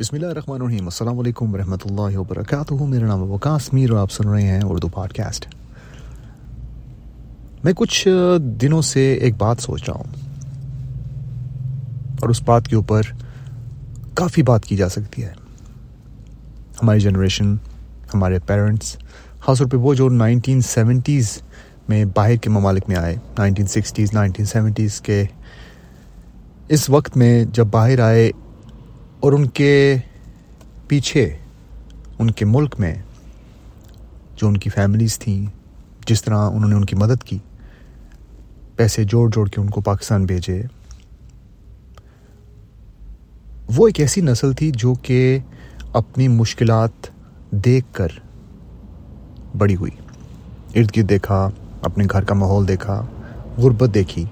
بسم اللہ الرحمن الرحیم السلام علیکم ورحمۃ اللہ وبرکاتہ میرا نام وکاس میر اور آپ سن رہے ہیں اردو پاڈ کاسٹ میں کچھ دنوں سے ایک بات سوچ رہا ہوں اور اس بات کے اوپر کافی بات کی جا سکتی ہے ہماری جنریشن ہمارے پیرنٹس خاص طور پہ وہ جو نائنٹین سیونٹیز میں باہر کے ممالک میں آئے نائنٹین سکسٹیز نائنٹین سیونٹیز کے اس وقت میں جب باہر آئے اور ان کے پیچھے، ان کے ملک میں جو ان کی فیملیز تھیں، جس طرح انہوں نے ان کی مدد کی، پیسے جوڑ جوڑ کے ان کو پاکستان بھیجے۔ وہ ایک ایسی نسل تھی جو کہ اپنی مشکلات دیکھ کر بڑی ہوئی۔ ارد گرد دیکھا، اپنے گھر کا ماحول دیکھا، غربت دیکھی۔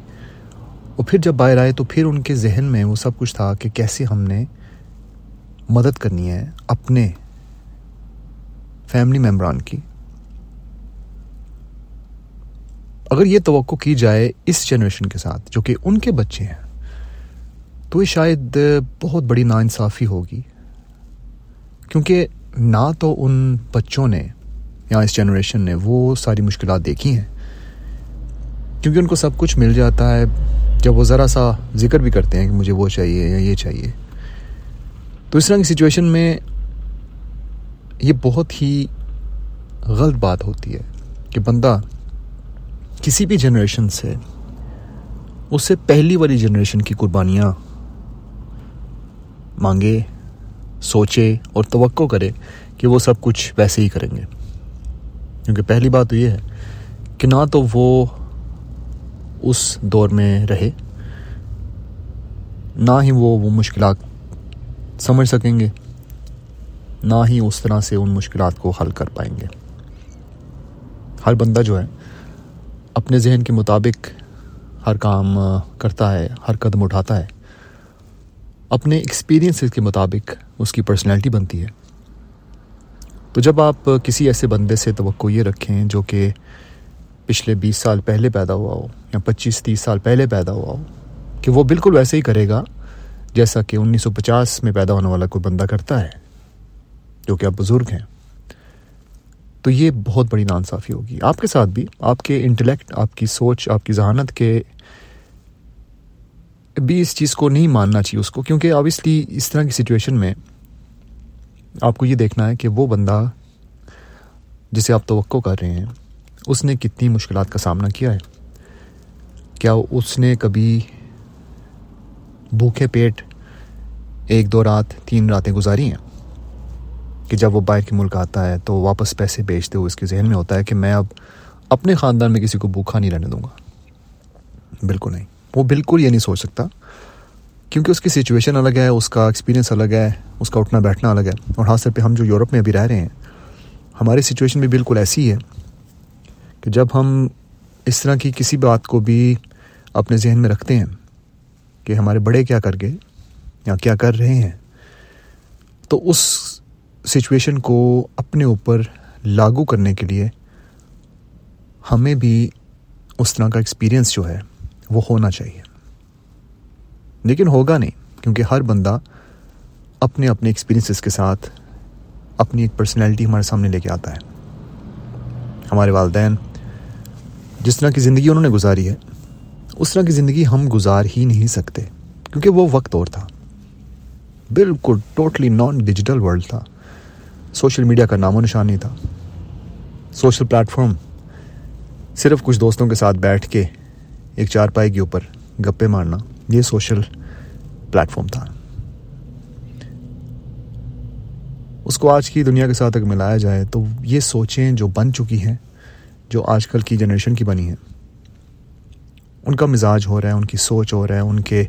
اور پھر جب باہر آئے تو پھر ان کے ذہن میں وہ سب کچھ تھا کہ کیسے ہم نے مدد کرنی ہے اپنے فیملی ممبران کی۔ اگر یہ توقع کی جائے اس جنریشن کے ساتھ، جو کہ ان کے بچے ہیں، تو یہ شاید بہت بڑی ناانصافی ہوگی۔ کیونکہ نہ تو ان بچوں نے یا اس جنریشن نے وہ ساری مشکلات دیکھی ہیں۔ کیونکہ ان کو سب کچھ مل جاتا ہے۔ جب وہ ذرا سا ذکر بھی کرتے ہیں کہ مجھے وہ چاہیے یا یہ چاہیے تو اس طرح کی سچویشن میں یہ بہت ہی غلط بات ہوتی ہے کہ بندہ کسی بھی جنریشن سے اس سے پہلی والی جنریشن کی قربانیاں مانگے، سوچے اور توقع کرے کہ وہ سب کچھ ویسے ہی کریں گے۔ کیونکہ پہلی بات تو یہ ہے کہ نہ تو وہ اس دور میں رہے، نہ ہی وہ وہ مشکلات سمجھ سکیں گے۔ نہ ہی اس طرح سے ان مشکلات کو حل کر پائیں گے۔ ہر بندہ جو ہے، اپنے ذہن کے مطابق ہر کام کرتا ہے، ہر قدم اٹھاتا ہے۔ اپنے ایکسپیرینس کے مطابق اس کی پرسنالٹی بنتی ہے۔ تو جب آپ کسی ایسے بندے سے توقع یہ رکھیں جو کہ پچھلے بیس سال پہلے پیدا ہوا ہو یا پچیس تیس سال پہلے پیدا ہوا ہو کہ وہ بالکل ویسے ہی کرے گا جیسا کہ انیس سو پچاس میں پیدا ہونے والا کوئی بندہ کرتا ہے، جو کہ آپ بزرگ ہیں۔ تو یہ بہت بڑی نانصافی ہوگی۔ آپ کے ساتھ بھی، آپ کے انٹلیکٹ، آپ کی سوچ، آپ کی ذہانت کے بھی اس چیز کو نہیں ماننا چاہیے اس کو، کیونکہ آبویسلی اس طرح کی سچویشن میں آپ کو یہ دیکھنا ہے کہ وہ بندہ جسے آپ توقع کر رہے ہیں، اس نے کتنی مشکلات کا سامنا کیا ہے۔ کیا اس نے کبھی بھوکے پیٹ ایک دو رات، تین راتیں گزاری ہیں کہ جب وہ باہر کے ملک آتا ہے تو واپس پیسے بیچتے ہوئے اس کے ذہن میں ہوتا ہے کہ میں اب اپنے خاندان میں کسی کو بھوکھا نہیں رہنے دوں گا۔ بالکل نہیں۔ وہ بالکل یہ نہیں سوچ سکتا، کیونکہ اس کی سچویشن الگ ہے، اس کا ایکسپیرینس الگ ہے، اس کا اٹھنا بیٹھنا الگ ہے۔ اور خاص طور پہ ہم جو یورپ میں ابھی رہ رہے ہیں، ہماری سچویشن بھی بالکل ایسی ہے کہ جب ہم اس طرح کی کسی بات کو بھی اپنے ذہن میں رکھتے ہیں کہ ہمارے بڑے کیا کر گئے یا کیا کر رہے ہیں۔ تو اس سچویشن کو اپنے اوپر لاگو کرنے کے لیے ہمیں بھی اس طرح کا ایکسپیرئنس جو ہے وہ ہونا چاہیے۔ لیکن ہوگا نہیں، کیونکہ ہر بندہ اپنے اپنے ایکسپیرئنسز کے ساتھ اپنی ایک پرسنالٹی ہمارے سامنے لے کے آتا ہے۔ ہمارے والدین، جس طرح کی زندگی انہوں نے گزاری ہے اس طرح کی زندگی ہم گزار ہی نہیں سکتے، کیونکہ وہ وقت اور تھا۔ بالکل ٹوٹلی نان ڈیجیٹل ورلڈ تھا۔ سوشل میڈیا کا نام و نشان نہیں تھا۔ سوشل پلیٹفارم صرف کچھ دوستوں کے ساتھ بیٹھ کے ایک چار پائی کے اوپر گپے مارنا، یہ سوشل پلیٹفارم تھا۔ اس کو آج کی دنیا کے ساتھ اگر ملایا جائے تو یہ سوچیں جو بن چکی ہیں، جو آج کل کی جنریشن کی بنی ہیں۔ ان کا مزاج ہو رہا ہے، ان کی سوچ ہو رہا ہے، ان کے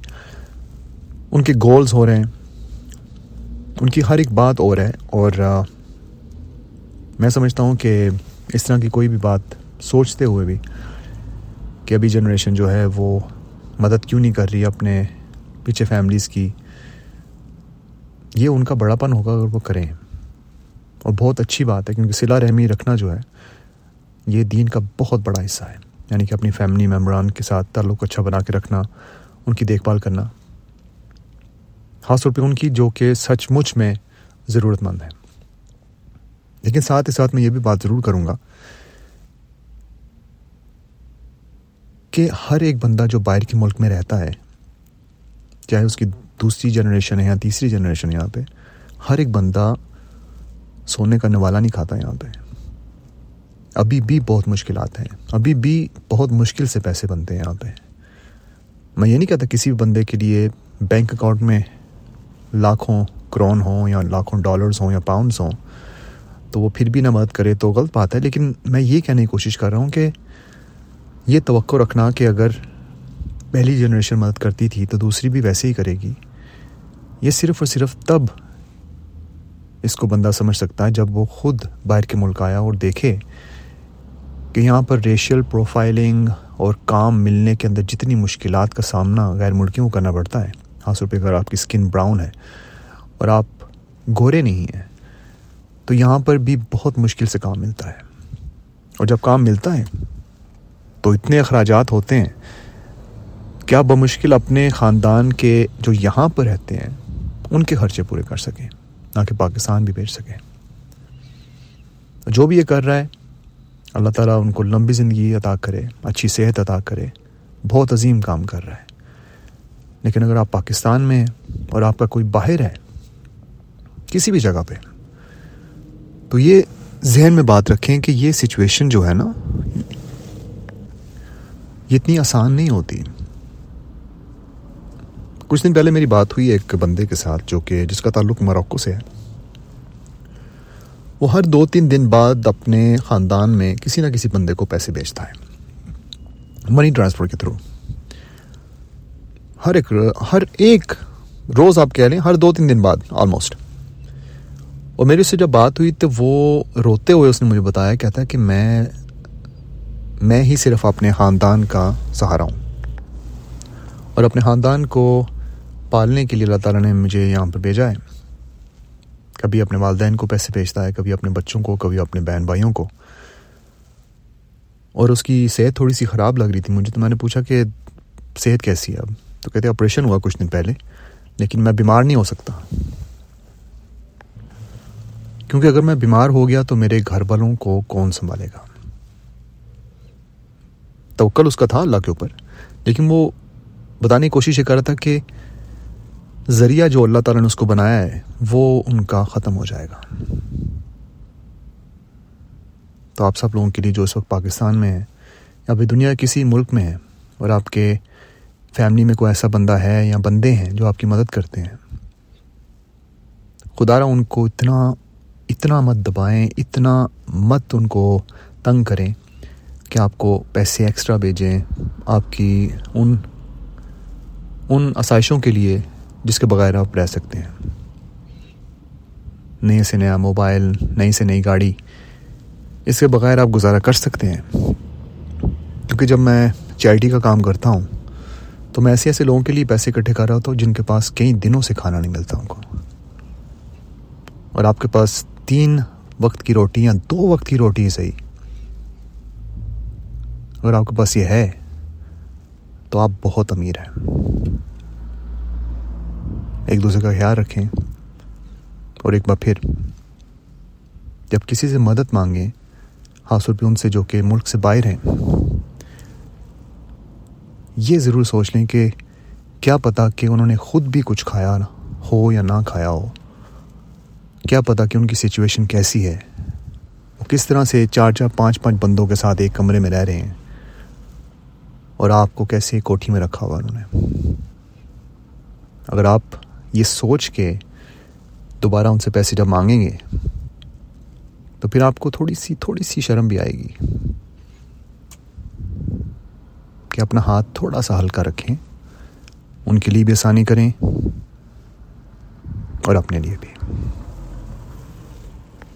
ان کے گولز ہو رہے ہیں۔ ان کی ہر ایک بات ہو رہا ہے اور میں سمجھتا ہوں کہ اس طرح کی کوئی بھی بات سوچتے ہوئے بھی کہ ابھی جنریشن جو ہے وہ مدد کیوں نہیں کر رہی اپنے پیچھے فیملیز کی، یہ ان کا بڑا پن ہوگا اگر وہ کریں۔ اور بہت اچھی بات ہے کیونکہ صلا رحمی رکھنا جو ہے، یہ دین کا بہت بڑا حصہ ہے۔ یعنی کہ اپنی فیملی ممبران کے ساتھ تعلق اچھا بنا کے رکھنا، ان کی دیکھ بھال کرنا۔ خاص طور پہ ان کی جو کہ سچ مچ میں ضرورت مند ہے۔ لیکن ساتھ ہی ساتھ میں یہ بھی بات ضرور کروں گا کہ ہر ایک بندہ جو باہر کے ملک میں رہتا ہے، چاہے اس کی دوسری جنریشن ہے یا تیسری جنریشن یہاں پہ، ہر ایک بندہ سونے کا نوالا نہیں کھاتا یہاں پہ۔ ابھی بھی بہت مشکلات ہیں۔ ابھی بھی بہت مشکل سے پیسے بنتے ہیں یہاں پہ۔ میں یہ نہیں کہتا کسی بھی بندے کے لیے بینک اکاؤنٹ میں لاکھوں کرون ہوں یا لاکھوں ڈالرز ہوں یا پاؤنڈس ہوں تو وہ پھر بھی نہ مدد کرے تو غلط بات ہے۔ لیکن میں یہ کہنے کی کوشش کر رہا ہوں کہ یہ توقع رکھنا کہ اگر پہلی جنریشن مدد کرتی تھی تو دوسری بھی ویسے ہی کرے گی۔ یہ صرف اور صرف تب اس کو بندہ سمجھ سکتا ہے جب وہ خود باہر کے ملک آیا اور دیکھے کہ یہاں پر ریشیل پروفائلنگ اور کام ملنے کے اندر جتنی مشکلات کا سامنا غیر ملکیوں کو کرنا پڑتا ہے، خاص طور پہ اگر آپ کی اسکن براؤن ہے اور آپ گورے نہیں ہیں، تو یہاں پر بھی بہت مشکل سے کام ملتا ہے۔ اور جب کام ملتا ہے تو اتنے اخراجات ہوتے ہیں، کیا بمشکل اپنے خاندان کے جو یہاں پر رہتے ہیں، ان کے خرچے پورے کر سکیں، نہ کہ پاکستان بھی بھیج سکیں۔ جو بھی یہ کر رہا ہے اللہ تعالیٰ ان کو لمبی زندگی عطا کرے، اچھی صحت عطا کرے۔ بہت عظیم کام کر رہا ہے۔ لیکن اگر آپ پاکستان میں اور آپ کا کوئی باہر ہے، کسی بھی جگہ پہ، تو یہ ذہن میں بات رکھیں کہ یہ سچویشن جو ہے نا، یہ اتنی آسان نہیں ہوتی۔ کچھ دن پہلے میری بات ہوئی ایک بندے کے ساتھ جو کہ، جس کا تعلق مروکو سے ہے۔ وہ ہر دو تین دن بعد اپنے خاندان میں کسی نہ کسی بندے کو پیسے بیچتا ہے۔ منی ٹرانسفر کے تھرو ہر ایک ہر ایک روز آپ کہہ لیں ہر دو تین دن بعد آلموسٹ اور میری اس سے جب بات ہوئی تو وہ روتے ہوئے اس نے مجھے بتایا، کہتا ہے کہ میں میں ہی صرف اپنے خاندان کا سہارا ہوں۔ اور اپنے خاندان کو پالنے کے لیے اللہ تعالیٰ نے مجھے یہاں پر بھیجا ہے۔ کبھی اپنے والدین کو پیسے بھیجتا ہے، کبھی اپنے بچوں کو، کبھی اپنے بہن بھائیوں کو۔ اور اس کی صحت تھوڑی سی خراب لگ رہی تھی۔ مجھے تو میں نے پوچھا کہ صحت کیسی ہے اب؟ تو کہتے آپریشن ہوا کچھ دن پہلے، لیکن میں بیمار نہیں ہو سکتا۔ کیونکہ اگر میں بیمار ہو گیا تو میرے گھر والوں کو کون سنبھالے گا؟ توکل اس کا تھا اللہ کے اوپر، لیکن وہ بتانے کی کوشش یہ کر رہا تھا کہ ذریعہ جو اللہ تعالیٰ نے اس کو بنایا ہے، وہ ان کا ختم ہو جائے گا۔ تو آپ سب لوگوں کے لیے جو اس وقت پاکستان میں ہے یا پھر دنیا کے کسی ملک میں ہے اور آپ کے فیملی میں کوئی ایسا بندہ ہے یا بندے ہیں جو آپ کی مدد کرتے ہیں خدا را ان کو اتنا اتنا مت دبائیں، اتنا مت ان کو تنگ کریں کہ آپ کو پیسے ایکسٹرا بھیجیں، آپ کی ان ان آسائشوں کے لیے جس کے بغیر آپ رہ سکتے ہیں۔ نئے سے نیا موبائل، نئی سے نئی گاڑی، اس کے بغیر آپ گزارا کر سکتے ہیں۔ کیونکہ جب میں چیریٹی کا کام کرتا ہوں، تو میں ایسے ایسے لوگوں کے لیے پیسے اکٹھے کر رہا ہوتا ہوں جن کے پاس کئی دنوں سے کھانا نہیں ملتا ان کو۔ اور آپ کے پاس تین وقت کی روٹی یا دو وقت کی روٹی صحیح۔ اگر آپ کے پاس یہ ہے، تو آپ بہت امیر ہیں۔ ایک دوسرے کا خیال رکھیں اور ایک بار پھر جب کسی سے مدد مانگیں حاصل پہ ان سے جو کہ ملک سے باہر ہیں، یہ ضرور سوچ لیں کہ کیا پتا کہ انہوں نے خود بھی کچھ کھایا ہو یا نہ کھایا ہو۔ کیا پتا کہ ان کی سچویشن کیسی ہے۔ وہ کس طرح سے چار چار پانچ پانچ بندوں کے ساتھ ایک کمرے میں رہ رہے ہیں اور آپ کو کیسے کوٹھی میں رکھا ہوا انہوں نے۔ اگر آپ یہ سوچ کے دوبارہ ان سے پیسے جب مانگیں گے، تو پھر آپ کو تھوڑی سی تھوڑی سی شرم بھی آئے گی کہ اپنا ہاتھ تھوڑا سا ہلکا رکھیں، ان کے لیے بھی آسانی کریں اور اپنے لیے بھی۔